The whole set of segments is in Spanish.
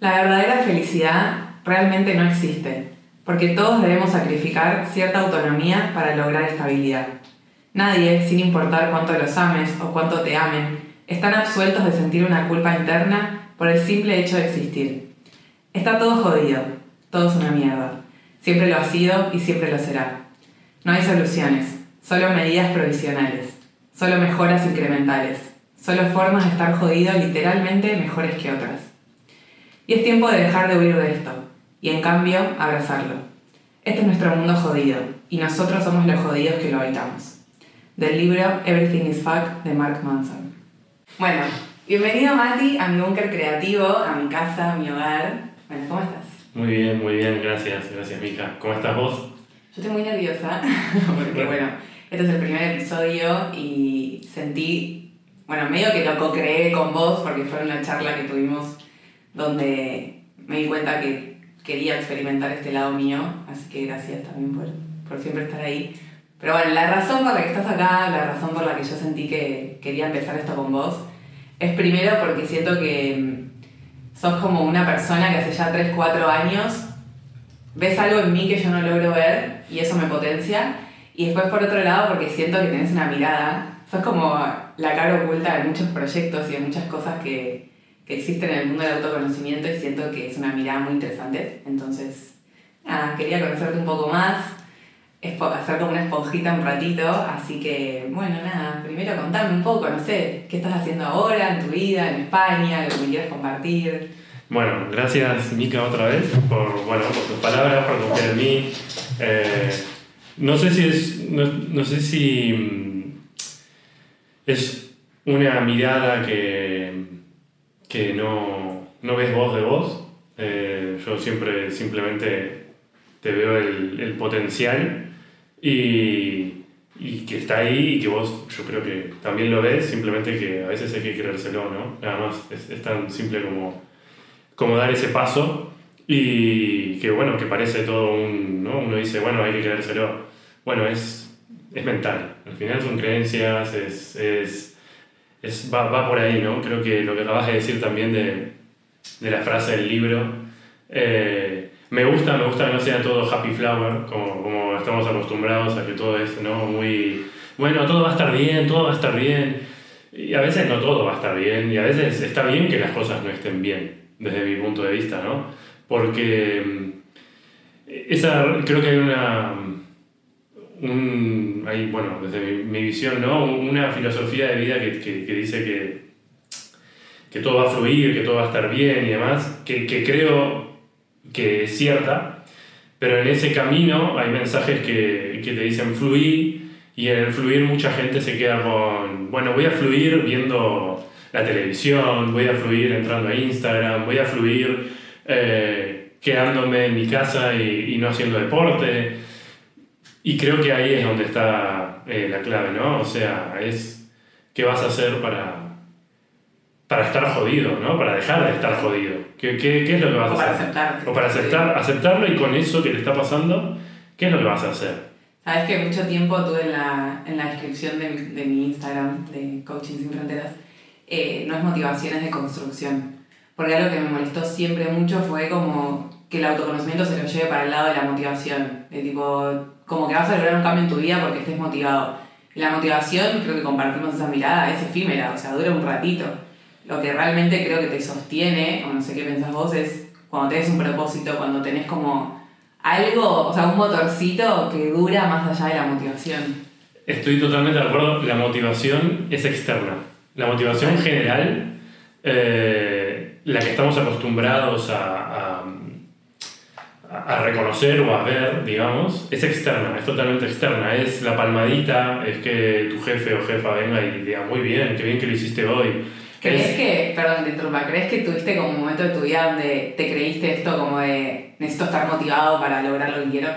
La verdadera felicidad realmente no existe, porque todos debemos sacrificar cierta autonomía para lograr estabilidad. Nadie, sin importar cuánto los ames o cuánto te amen, están absueltos de sentir una culpa interna por el simple hecho de existir. Está todo jodido, todo es una mierda. Siempre lo ha sido y siempre lo será. No hay soluciones, solo medidas provisionales, solo mejoras incrementales, solo formas de estar jodido literalmente mejores que otras. Y es tiempo de dejar de huir de esto, y en cambio abrazarlo. Este es nuestro mundo jodido, y nosotros somos los jodidos que lo habitamos. Del libro Everything is Fuck de Mark Manson. Bueno, Bienvenido Mati a mi búnker creativo, a mi casa, a mi hogar. Bueno, ¿cómo estás? Muy bien, muy bien, gracias, gracias Mika. ¿Cómo estás vos? Yo estoy muy nerviosa porque bueno, este es el primer episodio y sentí, bueno, medio que lo co-creé con vos porque fue una charla que tuvimos donde me di cuenta que quería experimentar este lado mío, así que gracias también por, por siempre estar ahí. Pero bueno, la razón por la que estás acá, la razón por la que yo sentí que quería empezar esto con vos, es primero porque siento que mm, sos como una persona que hace ya 3, 4 años ves algo en mí que yo no logro ver y eso me potencia. Y después por otro lado porque siento que tenés una mirada, sos como la cara oculta de muchos proyectos y de muchas cosas que, que existen en el mundo del autoconocimiento y siento que es una mirada muy interesante. Entonces, nada, quería conocerte un poco más, hacer como una esponjita un ratito, así que bueno, nada, primero contame un poco, no sé, qué estás haciendo ahora en tu vida, en España, lo que quieras compartir. Bueno, gracias Mika otra vez por, bueno, por tus palabras, por confiar en mí. Eh, no sé si es, no, sé si mm, es una mirada que, que no, no ves vos de vos. Eh, yo siempre simplemente te veo el, el potencial y, y, que está ahí y que vos yo creo que también lo ves, simplemente que a veces hay que creérselo, ¿no? Nada más, es, tan simple como, como dar ese paso y que bueno, que parece todo un, ¿no? Uno dice, bueno, hay que creérselo. Bueno, es, es mental, al final son creencias, es, es, va, por ahí, ¿no? Creo que lo que acabas de decir también de, de la frase del libro, eh, me gusta, me gusta que no sea todo happy flower, como, como estamos acostumbrados a que todo es ¿no? muy, bueno, todo va a estar bien, todo va a estar bien. Y a veces no todo va a estar bien, y a veces está bien que las cosas no estén bien, desde mi punto de vista, ¿no? Porque mm, esa, creo que hay una, un, hay, bueno, desde mi, visión, ¿no? Una filosofía de vida que, que, dice que, que todo va a fluir, que todo va a estar bien y demás, que, que creo que es cierta, pero en ese camino hay mensajes que, que te dicen fluir y en el fluir mucha gente se queda con, bueno, voy a fluir viendo la televisión, voy a fluir entrando a Instagram, voy a fluir eh, quedándome en mi casa y, no haciendo deporte. Y creo que ahí es donde está eh, la clave, ¿no? O sea, es qué vas a hacer para, para estar jodido, ¿no? Para dejar de estar jodido. ¿Qué, qué, qué es lo que vas a hacer? Para aceptarlo. O para aceptar, aceptarlo y con eso que te está pasando, ¿qué es lo que vas a hacer? Sabes que mucho tiempo tuve en la, en la descripción de, de mi Instagram de Coaching Sin Fronteras, eh, no es motivaciones de construcción. Porque algo que me molestó siempre mucho fue como que el autoconocimiento se lo lleve para el lado de la motivación. De tipo, como que vas a lograr un cambio en tu vida porque estés motivado. la motivación, creo que compartimos esa mirada, es efímera, o sea, dura un ratito lo que realmente creo que te sostiene, o no sé qué pensás vos, es cuando tenés un propósito, cuando tenés como algo, o sea, un motorcito que dura más allá de la motivación. Estoy totalmente de acuerdo, la motivación es externa. La motivación general, eh, la que estamos acostumbrados a, a, a, reconocer o a ver, digamos, es externa, es totalmente externa. Es la palmadita, es que tu jefe o jefa venga y diga, muy bien, qué bien que lo hiciste hoy ¿Crees Es- que, perdón, te interrumpa, ¿crees que tuviste como un momento de tu vida donde te creíste esto como de necesito estar motivado para lograr lo que quiero?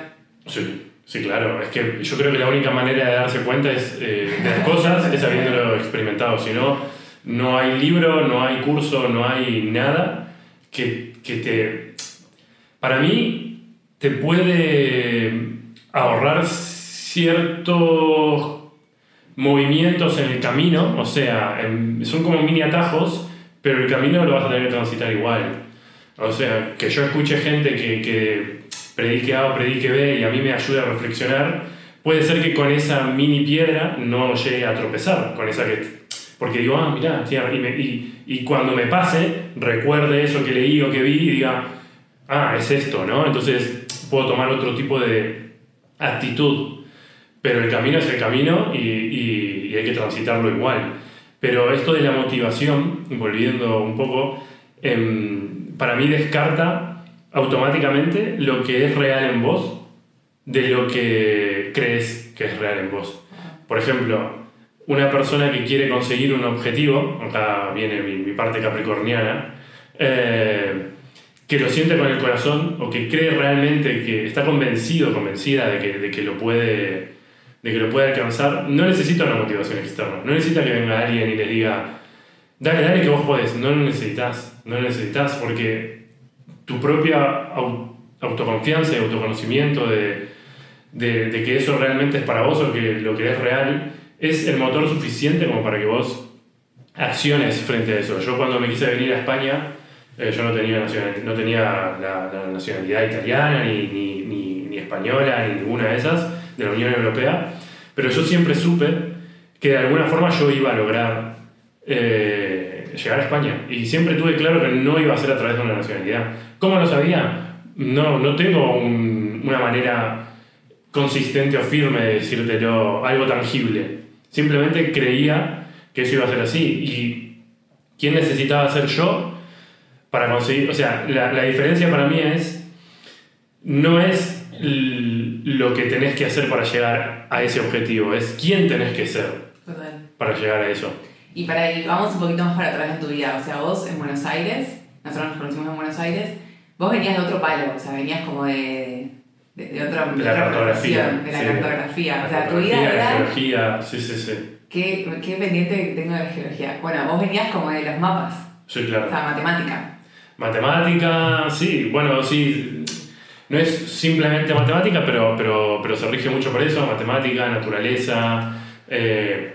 Sí, sí, claro. Es que yo creo que la única manera de darse cuenta es, eh, de las cosas es habiéndolo experimentado. Si no, no hay libro, no hay curso, no hay nada que, que te... Para mí, te puede ahorrar ciertos movimientos en el camino, o sea, son como mini atajos, pero el camino lo vas a tener que transitar igual. O sea, que yo escuche gente que, que predique A o predique B y a mí me ayude a reflexionar, puede ser que con esa mini piedra no llegue a tropezar, con esa que... Porque digo, ah, mirá, y, y, y cuando me pase, recuerde eso que leí o que vi y diga, ah, es esto, ¿no? Entonces puedo tomar otro tipo de actitud. Pero el camino es el camino y, y- y hay que transitarlo igual. Pero esto de la motivación, volviendo un poco, em, para mí descarta automáticamente lo que es real en vos de lo que crees que es real en vos. Por ejemplo, una persona que quiere conseguir un objetivo, acá viene mi, mi parte capricorniana, eh, que lo siente con el corazón o que cree realmente que está convencido, convencida de que, de que lo puede de que lo puede alcanzar, no necesita una motivación externa, no necesita que venga alguien y les diga, dale, dale que vos podés, no lo necesitas, no lo necesitas porque tu propia au- autoconfianza y autoconocimiento de, de, de que eso realmente es para vos o que lo que es real es el motor suficiente como para que vos acciones frente a eso. Yo cuando me quise venir a España, eh, yo no tenía, no tenía la, la nacionalidad italiana, ni, ni, ni, ni española, ni ninguna de esas, de la Unión Europea, pero yo siempre supe que de alguna forma yo iba a lograr eh, llegar a España. Y siempre tuve claro que no iba a ser a través de una nacionalidad. ¿Cómo lo sabía? No, no tengo un- una manera consistente o firme de decírtelo, algo tangible. Simplemente creía que eso iba a ser así. ¿Y quién necesitaba ser yo para conseguir? O sea, la, la diferencia para mí es, no es lo que tenés que hacer para llegar a ese objetivo, es quién tenés que ser Total. para llegar a eso. Y para ir, vamos un poquito más para atrás en tu vida. O sea, vos en Buenos Aires, nosotros nos conocimos en Buenos Aires, vos venías de otro palo, o sea, venías como de, de, de otra, De la otra cartografía. de la sí. cartografía. O sea, tu vida cartografía, la era... geología, sí, sí, sí. ¿Qué, qué pendiente tengo de la geología? Bueno, vos venías como de los mapas, Sí, claro. o sea, matemática. Matemática, sí, bueno, sí. No es simplemente matemática, pero, pero, pero se rige mucho por eso. Matemática, naturaleza, eh,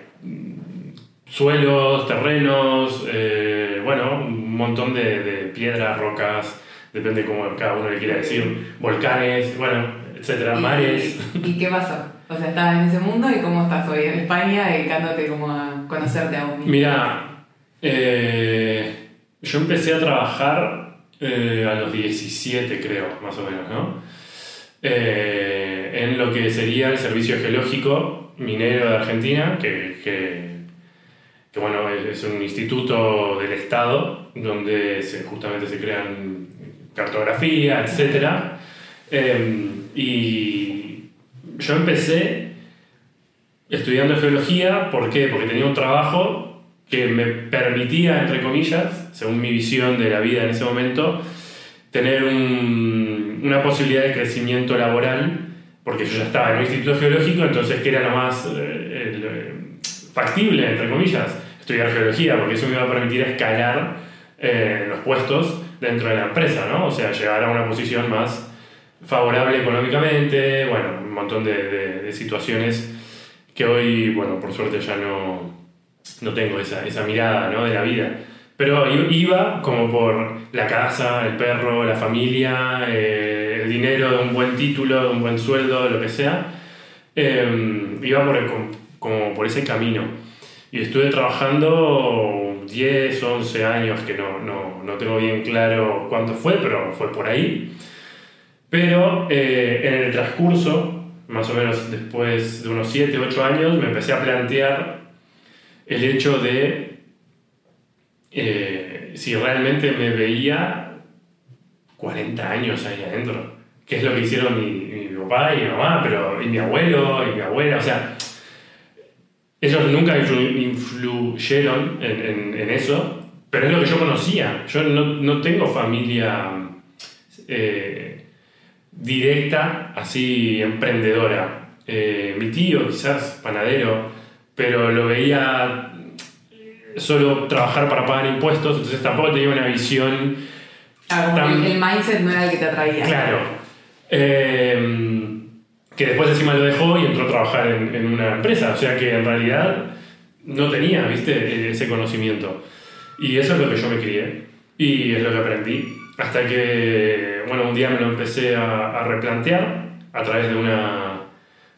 suelos, terrenos, eh, bueno, un montón de, de piedras, rocas, depende cómo cada uno le quiera decir, volcanes, bueno, etcétera, Y- mares. ¿Y qué pasó? O sea, estabas en ese mundo y cómo estás hoy en España dedicándote como a conocerte a mismo. Mira, eh, yo empecé a trabajar eh, a los 17, creo, más o menos, ¿no? Eh, en lo que sería el Servicio Geológico Minero de Argentina, que, que, que, bueno, es, un instituto del Estado donde se, justamente se crean cartografía, etc. y yo empecé estudiando geología, ¿por qué? Porque tenía un trabajo que me permitía, entre comillas, según mi visión de la vida en ese momento, tener un- una posibilidad de crecimiento laboral, porque yo ya estaba en un instituto geológico, entonces que era lo más eh, eh, factible, entre comillas, estudiar geología, porque eso me iba a permitir escalar eh, los puestos dentro de la empresa, ¿no? O sea, llegar a una posición más favorable económicamente, bueno, un montón de situaciones que hoy, bueno, por suerte ya no, no tengo esa, esa mirada ¿no? de la vida. Pero iba como por la casa, el perro, la familia, eh, el dinero un buen título, un buen sueldo, lo que sea. Eh, iba por el- com- como por ese camino. Y estuve trabajando 10, 11 años, que no, no, no tengo bien claro cuánto fue, pero fue por ahí. Pero eh, en el transcurso, más o menos después de unos 7, 8 años, me empecé a plantear el hecho de eh, si realmente me veía 40 años ahí adentro. Que es lo que hicieron mi, papá y mi mamá, pero, y mi abuelo y mi abuela. O sea, ellos nunca influ- influyeron en eso, pero es lo que yo conocía. Yo no, no tengo familia eh, directa, así emprendedora. Eh, mi tío, quizás panadero, pero lo veía solo trabajar para pagar impuestos, entonces tampoco tenía una visión. Ah, tan- el, el mindset no era el que te atraía. Claro. Eh, que después encima lo dejó y entró a trabajar en, en una empresa. O sea que en realidad no tenía, viste, ese conocimiento. Y eso es lo que yo me crié. Y es lo que aprendí. Hasta que, bueno, un día me lo empecé a, a replantear a través de una,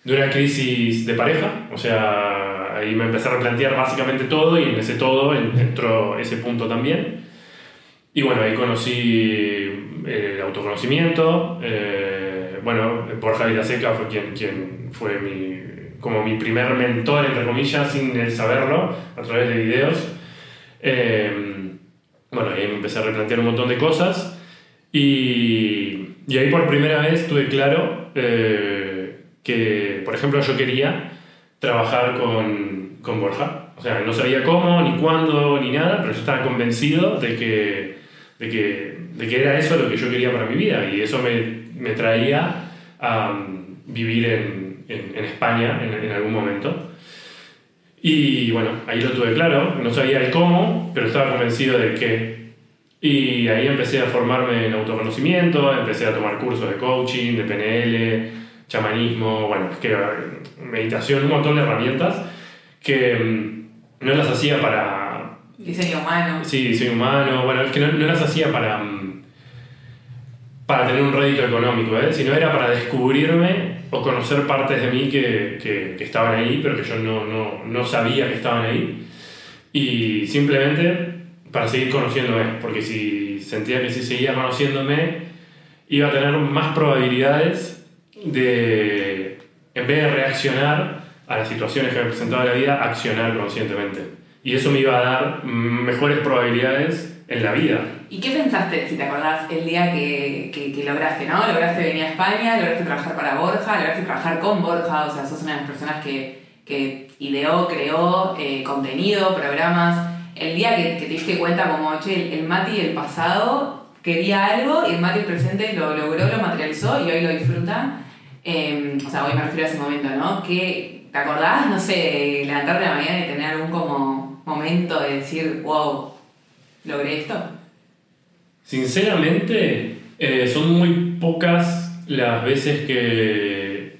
de una crisis de pareja. O sea, ahí me empecé a replantear básicamente todo y en ese todo en- entró ese punto también. Y bueno, ahí conocí el autoconocimiento. eh, bueno, Borja Vilaseca fue quien, quien fue mi, como mi primer mentor, entre comillas, sin él saberlo, a través de videos. Eh, bueno, ahí me empecé a replantear un montón de cosas. Y, y ahí por primera vez tuve claro eh, que, por ejemplo, yo quería trabajar con, con Borja. O sea, no sabía cómo, ni cuándo, ni nada, pero yo estaba convencido de que, de que, de que era eso lo que yo quería para mi vida. Y eso me, me traía a um, vivir en, en, en España en, en algún momento. Y bueno, ahí lo tuve claro, no sabía el cómo, pero estaba convencido del qué. Y ahí empecé a formarme en autoconocimiento, empecé a tomar cursos de coaching, de PNL, chamanismo, bueno, que, meditación, un montón de herramientas que mm, no las hacía para... Diseño humano. Sí, soy humano, bueno, es que no, no las hacía para... mm, para tener un rédito económico, ¿eh? sino era para descubrirme o conocer partes de mí que, que, que estaban ahí, pero que yo no, no, no sabía que estaban ahí. Y simplemente para seguir conociéndome, porque si sentía que si seguía conociéndome, iba a tener más probabilidades de, en vez de reaccionar a las situaciones que me presentaba la vida, accionar conscientemente. Y eso me iba a dar mejores probabilidades en la vida. ¿Y qué pensaste, si te acordás, el día que, que, que lograste, ¿no? Lograste venir a España, lograste trabajar para Borja, lograste trabajar con Borja, o sea, sos una de las personas que, que ideó, creó eh, contenido, programas. El día que te diste cuenta como, che, el, el Mati del pasado quería algo y el Mati del presente lo logró, lo materializó y hoy lo disfruta. Eh, o sea, hoy me refiero a ese momento, ¿no? Que, ¿Te acordás, no sé, levantarte a la mañana y tener algún como momento de decir, wow, logré esto? Sinceramente, eh, son muy pocas las veces que,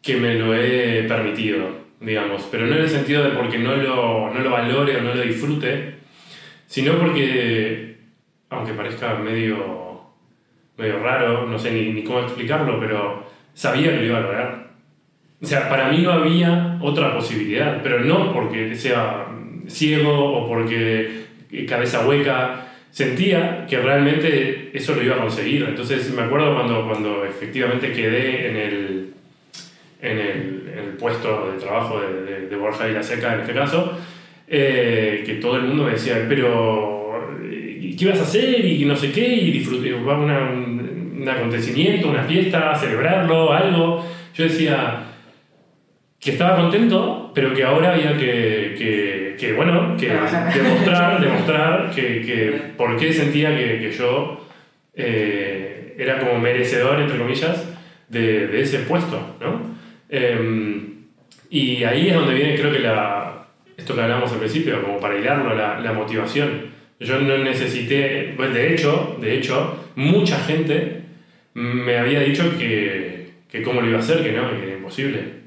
que me lo he permitido, digamos, pero no en el sentido de porque no lo, no lo valore o no lo disfrute, sino porque, aunque parezca medio, medio raro, no sé ni cómo explicarlo, pero sabía que lo iba a lograr. O sea, para mí no había otra posibilidad, pero no porque sea ciego o porque cabeza hueca, sentía que realmente eso lo iba a conseguir. Entonces me acuerdo cuando, cuando efectivamente quedé en el, en el, en el puesto de trabajo de, de, de Borja y la Seca en este caso, eh, que todo el mundo me decía, pero ¿qué ibas a hacer? Y no sé qué, y disfruté, una, un, un acontecimiento, una fiesta, celebrarlo, algo. Yo decía que estaba contento, pero que ahora había que, que, que bueno, que demostrar, demostrar que, que por qué sentía que, que yo eh, era como merecedor, entre comillas, de, de ese puesto, ¿no? Eh, y ahí es donde viene, creo que la, esto que hablábamos al principio, como para hilarlo, la, la motivación. Yo no necesité, pues de hecho, de hecho, mucha gente me había dicho que, que cómo lo iba a hacer, que no, que era imposible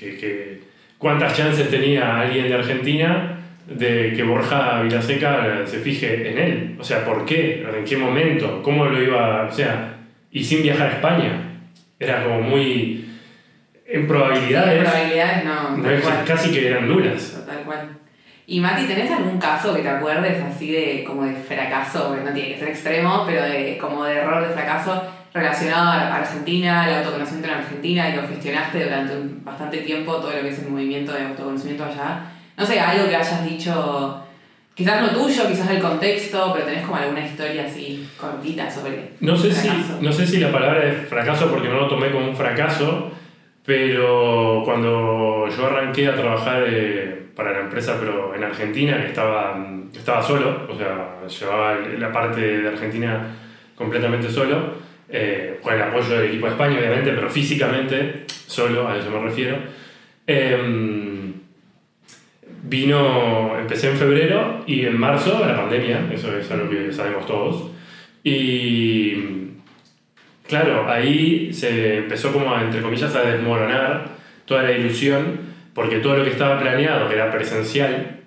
que, que, cuántas chances tenía alguien de Argentina de que Borja Vilaseca se fije en él. O sea, ¿por qué? ¿En qué momento? ¿Cómo lo iba? O sea, y sin viajar a España. Era como muy... En probabilidades... En probabilidades no. no es, casi que eran nulas. Tal cual. Y Mati, ¿tenés algún caso que te acuerdes así de como de fracaso? No tiene que ser extremo, pero de como de error, de fracaso relacionado a Argentina, el autoconocimiento en Argentina y lo gestionaste durante un, bastante tiempo, todo lo que es el movimiento de autoconocimiento allá. No sé, algo que hayas dicho, quizás no tuyo, quizás el contexto, pero tenés como alguna historia así cortita sobre. No sé, si, no sé si la palabra es fracaso porque no lo tomé como un fracaso, pero cuando yo arranqué a trabajar eh, para la empresa, pero en Argentina, que estaba estaba solo, o sea, llevaba la parte de Argentina completamente solo, eh, con el apoyo del equipo de España, obviamente, pero físicamente solo, a eso me refiero. Em, vino, empecé en febrero y en marzo la pandemia, eso es algo que sabemos todos. Y claro, ahí se empezó como, entre comillas, a desmoronar toda la ilusión, porque todo lo que estaba planeado, que era presencial,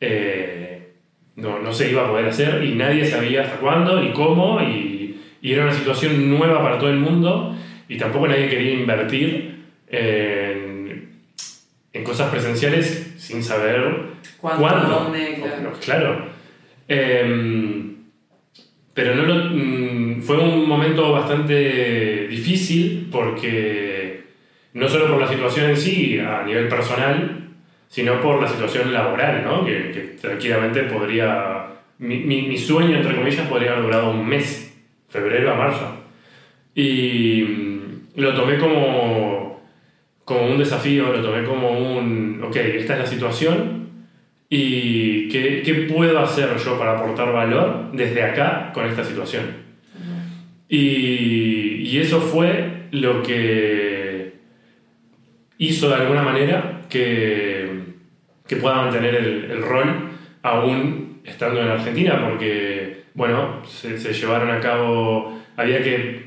eh, no, no, se iba a poder hacer y nadie sabía hasta cuándo y cómo, y, y, era una situación nueva para todo el mundo y tampoco nadie quería invertir en, en cosas presenciales sin saber cuándo. ¿Dónde? Claro. claro. Eh, pero no lo, mm, fue un momento bastante difícil porque no solo por la situación en sí, a nivel personal, sino por la situación laboral, ¿no? que, que tranquilamente podría, mi, mi, mi, sueño, entre comillas, podría haber durado un mes, febrero a marzo. Y lo tomé como, como un desafío, lo tomé como un, ok, esta es la situación, ¿Y qué, qué, puedo hacer yo para aportar valor desde acá con esta situación? Y, y, eso fue lo que hizo de alguna manera que, que pueda mantener el, el, rol aún estando en Argentina, porque, bueno, se, se llevaron a cabo, había que,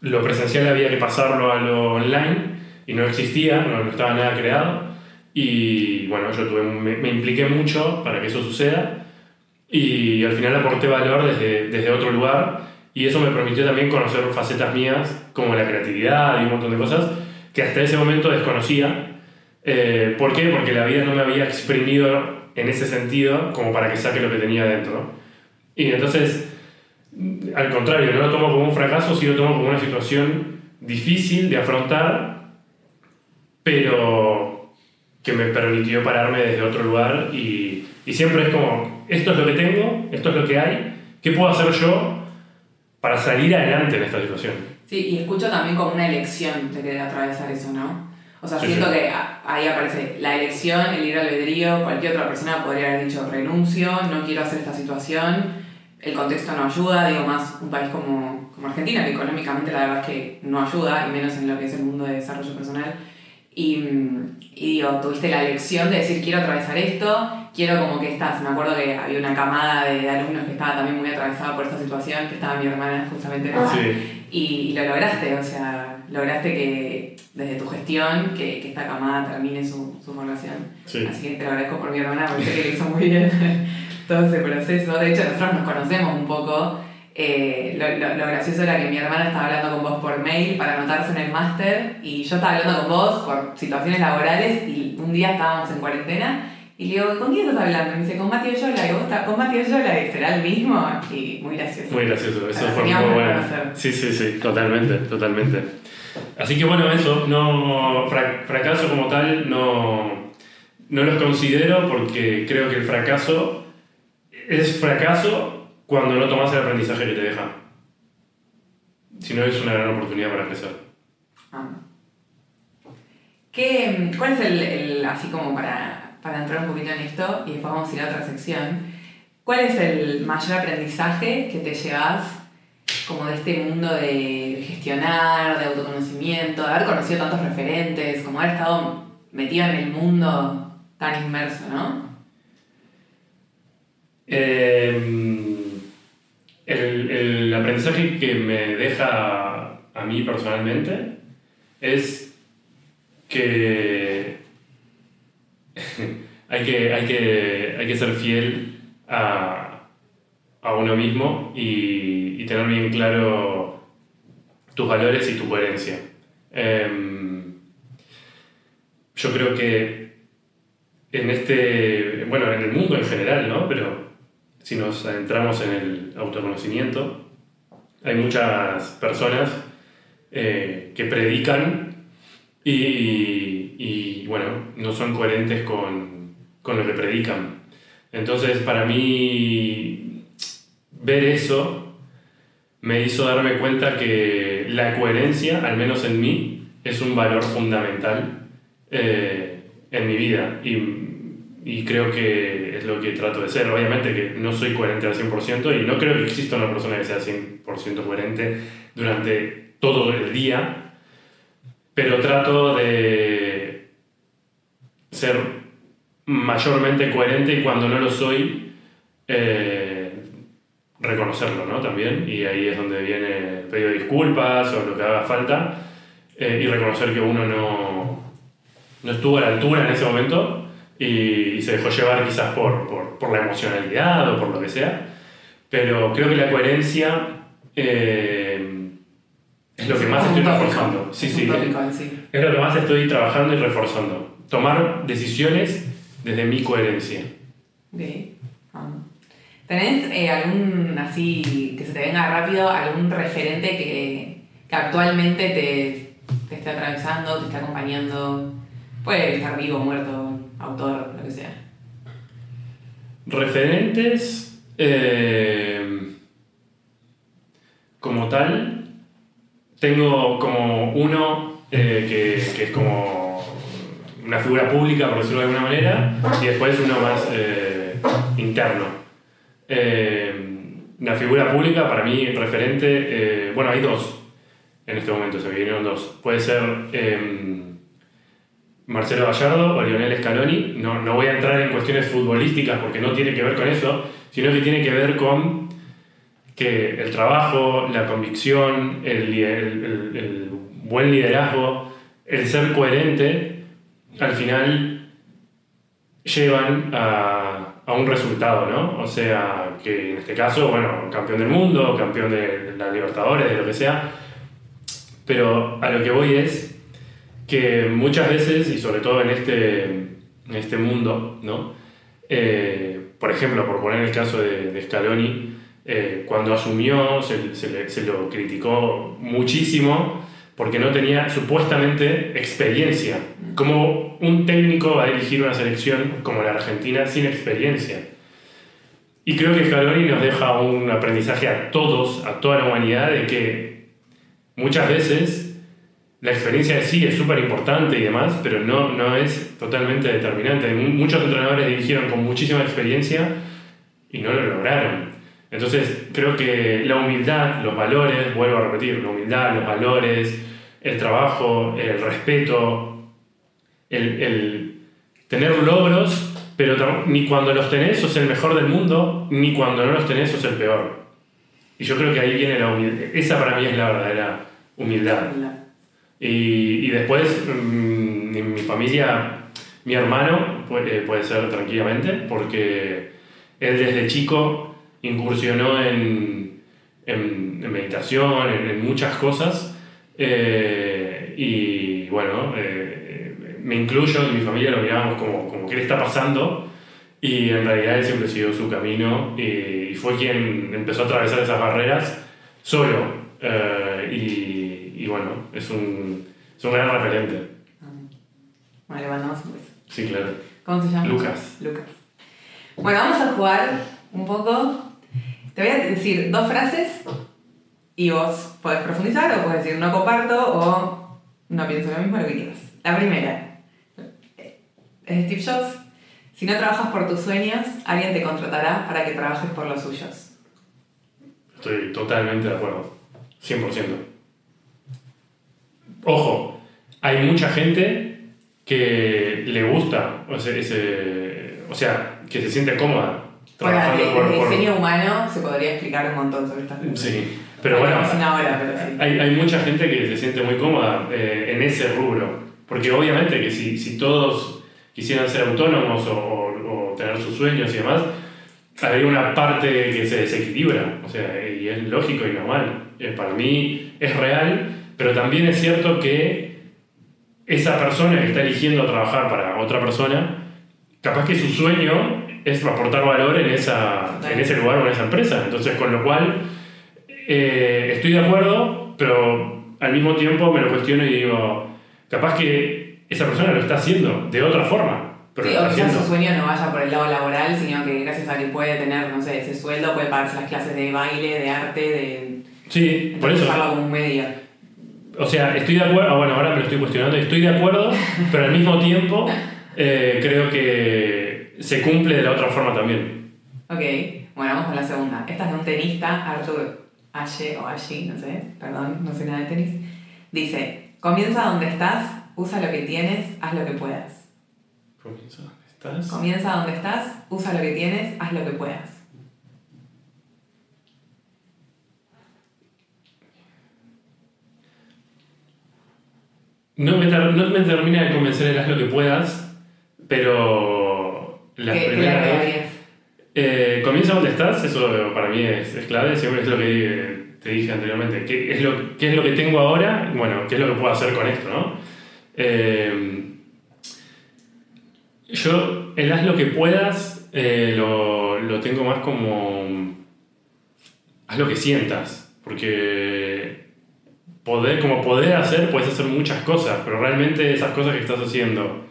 lo presencial había que pasarlo a lo online y no existía, no, no estaba nada creado. Y bueno, yo tuve, me, me, impliqué mucho para que eso suceda y al final aporté valor desde, desde otro lugar y eso me permitió también conocer facetas mías como la creatividad y un montón de cosas que hasta ese momento desconocía. Eh, ¿Por qué? Porque la vida no me había exprimido en ese sentido como para que saque lo que tenía dentro. Y entonces, al contrario, no lo tomo como un fracaso, sí lo tomo como una situación difícil de afrontar, pero que me permitió pararme desde otro lugar y, y, siempre es como, esto es lo que tengo, esto es lo que hay, ¿qué puedo hacer yo para salir adelante en esta situación? Sí, y escucho también como una elección de querer atravesar eso, ¿no? O sea, sí, siento sí. que ahí aparece la elección, el libre albedrío, cualquier otra persona podría haber dicho renuncio, no quiero hacer esta situación, el contexto no ayuda, digo más un país como, como Argentina, que económicamente la verdad es que no ayuda, y menos en lo que es el mundo de desarrollo personal. Y, y, digo, tuviste la elección de decir, quiero atravesar esto, quiero como que estás. Me acuerdo que había una camada de alumnos que estaba también muy atravesada por esta situación, que estaba mi hermana justamente en Sí. y, y, lo lograste, o sea, lograste que desde tu gestión, que, que esta camada termine su, su formación. Sí. Así que te lo agradezco por mi hermana, porque sé que lo hizo muy bien todo ese proceso. De hecho, nosotros nos conocemos un poco. Eh, lo, lo, lo, gracioso era que mi hermana estaba hablando con vos por mail para anotarse en el máster y yo estaba hablando con vos por situaciones laborales y un día estábamos en cuarentena y le digo, ¿con quién estás hablando? Y me dice, con Mati Oyola. Y vos estás con Mati Oyola y será el mismo. Y muy gracioso. Muy gracioso, eso fue muy bueno. Sí, sí, sí, totalmente, totalmente. Así que bueno, eso, no, fra- fracaso como tal no, no los considero porque creo que el fracaso es fracaso cuando no tomas el aprendizaje que te deja. Si no, es una gran oportunidad para crecer. Ah. ¿Qué, ¿Cuál es el, así como para, para entrar un poquito en esto y después vamos a ir a otra sección, cuál es el mayor aprendizaje que te llevas como de este mundo de gestionar, de autoconocimiento, de haber conocido tantos referentes, como haber estado metido en el mundo tan inmerso, ¿no? Eh, el, el aprendizaje que me deja a mí personalmente es que hay que, hay que, hay que ser fiel a, a uno mismo y, y, tener bien claro tus valores y tu coherencia. Eh, yo creo que en este, bueno, en el mundo en general, ¿no? Pero si nos adentramos en el autoconocimiento, hay muchas personas eh, que predican y, y, bueno, no son coherentes con, con, lo que predican. Entonces, para mí, ver eso me hizo darme cuenta que la coherencia, al menos en mí, es un valor fundamental eh, en mi vida. Y, y creo que es lo que trato de ser. Obviamente que no soy coherente al 100% y no creo que exista una persona que sea 100% coherente durante todo el día, pero trato de ser mayormente coherente y cuando no lo soy, eh, reconocerlo, ¿no? También, y ahí es donde viene el pedido de disculpas o lo que haga falta, eh, y reconocer que uno no, no estuvo a la altura en ese momento y, se dejó llevar quizás por, por, por, la emocionalidad o por lo que sea, pero creo que la coherencia eh, es lo que más estoy reforzando. Sí, sí, es lo que más estoy trabajando y reforzando. Tomar decisiones desde mi coherencia. ¿Tenés eh, algún, así, que se te venga rápido, algún referente que, que actualmente te, te esté atravesando, te esté acompañando? Puede estar vivo, muerto, autor, lo que sea. Referentes, eh, como tal, tengo como uno eh, que, que, es como una figura pública, por decirlo de alguna manera, y después uno más interno. Eh, la figura pública, para mí, referente, bueno, hay dos en este momento, se me vinieron dos. Puede ser Marcelo Gallardo o Lionel Scaloni. No, no voy a entrar en cuestiones futbolísticas porque no tiene que ver con eso, sino que tiene que ver con que el trabajo, la convicción, el, buen liderazgo, el ser coherente, al final llevan a a un resultado, ¿no? O sea, que en este caso, bueno, campeón del mundo, campeón de la Libertadores, de lo que sea. Pero a lo que voy es que muchas veces, y sobre todo en este, en este mundo, ¿no? Eh, por ejemplo, por poner el caso de, de Scaloni, eh, cuando asumió se, se, se, lo criticó muchísimo porque no tenía supuestamente experiencia. ¿Cómo un técnico va a dirigir una selección como la Argentina sin experiencia? Y creo que Scaloni nos deja un aprendizaje a todos, a toda la humanidad, de que muchas veces la experiencia sí es súper importante y demás, pero no, no es totalmente determinante. Muchos entrenadores dirigieron con muchísima experiencia y no lo lograron. Entonces creo que la humildad, los valores, vuelvo a repetir, la humildad, los valores, el trabajo, el respeto, el, el tener logros, pero ni cuando los tenés sos el mejor del mundo, ni cuando no los tenés sos el peor. Y yo creo que ahí viene la humildad. Esa para mí es la verdadera humildad. Y, y después, mm, en mi familia, mi hermano puede, puede ser tranquilamente, porque él desde chico incursionó en, en, en meditación, en, en muchas cosas eh, y bueno, eh, me incluyo, en mi familia lo miramos como, como qué le está pasando y en realidad él siempre siguió su camino y, fue quien empezó a atravesar esas barreras solo. Eh, y, y, bueno, es un, es un gran referente. Bueno, le mandamos un beso. Sí, claro. ¿Cómo se llama? Lucas. Lucas. Bueno, vamos a jugar un poco. Te voy a decir dos frases y vos podés profundizar o podés decir no comparto o no pienso lo mismo, lo que quieras. La primera, es Steve Jobs. Si no trabajas por tus sueños, alguien te contratará para que trabajes por los suyos. Estoy totalmente de acuerdo. 100%. Ojo, hay mucha gente que le gusta o sea, ese, o sea que se siente cómoda trabajando bueno, el, por, el diseño por... humano se podría explicar un montón sobre estas cosas. Sí. Pero bueno, ahora, pero sí. hay, hay, mucha gente que se siente muy cómoda eh, en ese rubro. Porque obviamente que si, si todos quisieran ser autónomos o, o, o, tener sus sueños y demás, habría una parte que se desequilibra. O sea, y es lógico y normal. Eh, para mí es real, pero también es cierto que esa persona que está eligiendo trabajar para otra persona, capaz que su sueño es aportar valor en, esa, en ese lugar o en esa empresa. Entonces, con lo cual eh, estoy de acuerdo, pero al mismo tiempo me lo cuestiono y digo, capaz que esa persona lo está haciendo de otra forma. Pero sí, o quizás su sueño no vaya por el lado laboral, sino que gracias a que puede tener, no sé, ese sueldo, puede pagarse las clases de baile, de arte, de... Sí, por eso. como un medio. O sea, estoy de acuerdo, ah, bueno, ahora me lo estoy cuestionando, estoy de acuerdo, pero al mismo tiempo eh, creo que se cumple de la otra forma también. Ok, bueno, vamos con la segunda. Esta es de un tenista, Arthur Ashe o Ashe, no sé, perdón, no sé nada de tenis. Dice, comienza donde estás, usa lo que tienes, haz lo que puedas. Comienza donde estás. Comienza donde estás, usa lo que tienes, haz lo que puedas. No me, ter- no me termina de convencer el haz lo que puedas, pero las ¿Qué, qué primeras agregarías? Eh, comienza donde estás, eso para mí es, es clave, siempre es lo que te dije anteriormente. ¿Qué es, lo, ¿Qué es lo que tengo ahora? Bueno, ¿qué es lo que puedo hacer con esto? ¿no? Eh, yo, el haz lo que puedas, eh, lo, lo tengo más como. Haz lo que sientas, porque poder, como poder hacer, puedes hacer muchas cosas, pero realmente esas cosas que estás haciendo,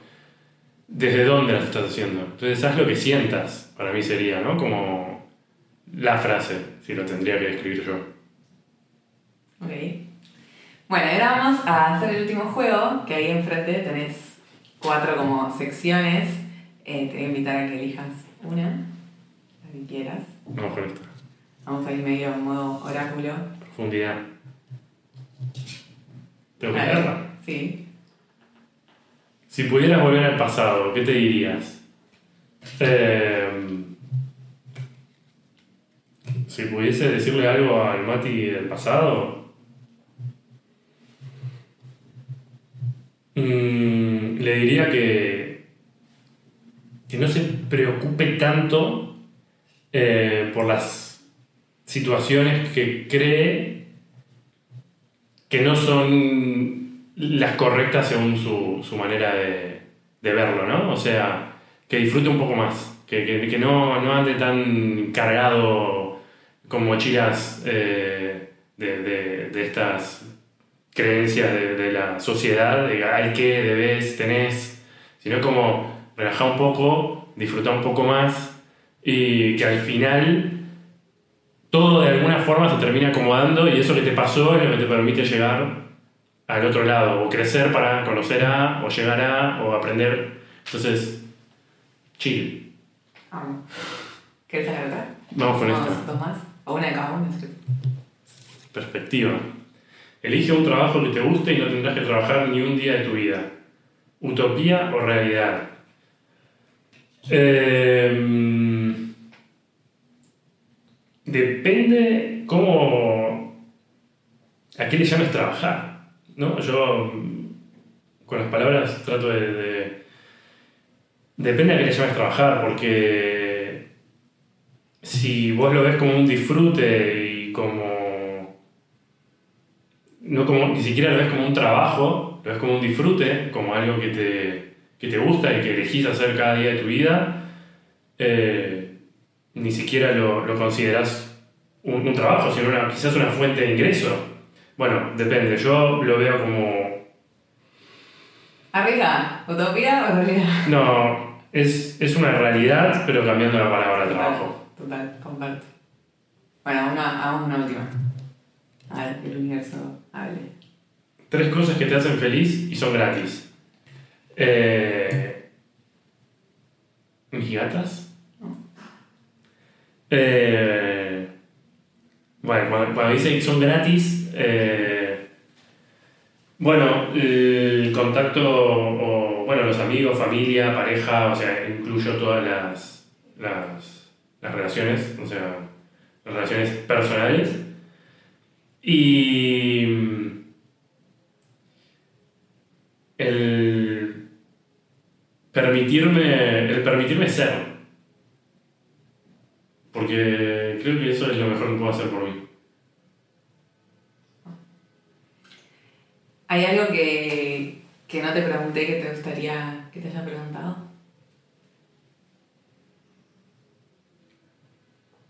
¿desde dónde las estás haciendo? Entonces, haz lo que sientas, para mí sería, ¿no? Como la frase, si lo tendría que escribir yo. Ok. Bueno, ahora vamos a hacer el último juego, que ahí enfrente tenés cuatro como secciones. Eh, te voy a invitar a que elijas una, la que quieras. Vamos con esto. Vamos a ir medio en modo oráculo. Profundidad. ¿Tengo que Vale. leerla? Sí. Si pudieras volver al pasado, ¿qué te dirías? Eh, si pudiese decirle algo al Mati del pasado, mm, le diría que, que no se preocupe tanto eh, por las situaciones que cree que no son las correctas según su, su manera de, de verlo, ¿no? O sea, que disfrute un poco más, que, que- que no, no ande tan cargado con mochilas eh, de, de- de estas creencias de, la sociedad, de hay que, debes, tenés, sino como relajar un poco, disfrutar un poco más y que al final todo de alguna forma se termina acomodando y eso que te pasó es lo que te permite llegar al otro lado, o crecer para conocer a, o llegar a, o aprender. Entonces, chill. Vamos. ¿Quieres sacar otra? Vamos con esta. Dos más. O una de cada uno. Perspectiva. Elige un trabajo que te guste y no tendrás que trabajar ni un día de tu vida. Utopía o realidad. Eh, depende cómo... ¿A qué le llames trabajar? ¿no? Yo con las palabras trato de, de- Depende a qué le llames trabajar, porque si vos lo ves como un disfrute y como... No como, ni siquiera lo ves como un trabajo, lo ves como un disfrute, como algo que te, que te gusta y que elegís hacer cada día de tu vida, eh, ni siquiera lo, lo consideras un, un trabajo, sino una- quizás una fuente de ingreso. Bueno, depende, yo lo veo como Arriba, utopía o realidad. No, es, es una realidad, pero cambiando la palabra trabajo. Total, comparto. Bueno, una, hagamos una última. A ver, el universo hable. Tres cosas que te hacen feliz y son gratis. Eh, ¿Mis gatas? Eh, bueno, cuando, cuando dice que son gratis, eh, bueno, el contacto, o bueno, los amigos, familia, pareja, o sea, incluyo todas las, las, las relaciones, o sea, las relaciones personales. Y el permitirme, el permitirme ser. Porque creo que eso es lo mejor que puedo hacer por mí. ¿Hay algo que, que no te pregunté que te gustaría que te haya preguntado?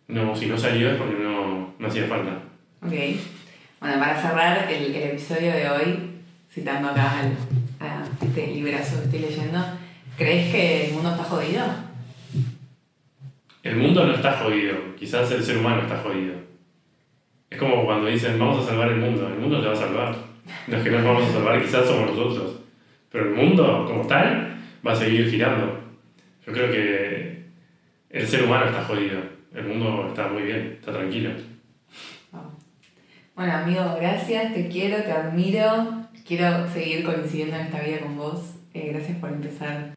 No, si no salió es porque no, no hacía falta. Ok. Bueno, para cerrar el, el episodio de hoy, citando acá al, a este librazo que estoy leyendo, ¿crees que el mundo está jodido? El mundo no está jodido, quizás el ser humano está jodido. Es como cuando dicen vamos a salvar el mundo, el mundo se va a salvar. Los que nos vamos a salvar quizás somos nosotros. Pero el mundo como tal va a seguir girando. Yo creo que el ser humano está jodido. El mundo está muy bien, está tranquilo. Bueno, amigo, gracias, te quiero, te admiro. Quiero seguir coincidiendo en esta vida con vos. Eh, gracias por empezar.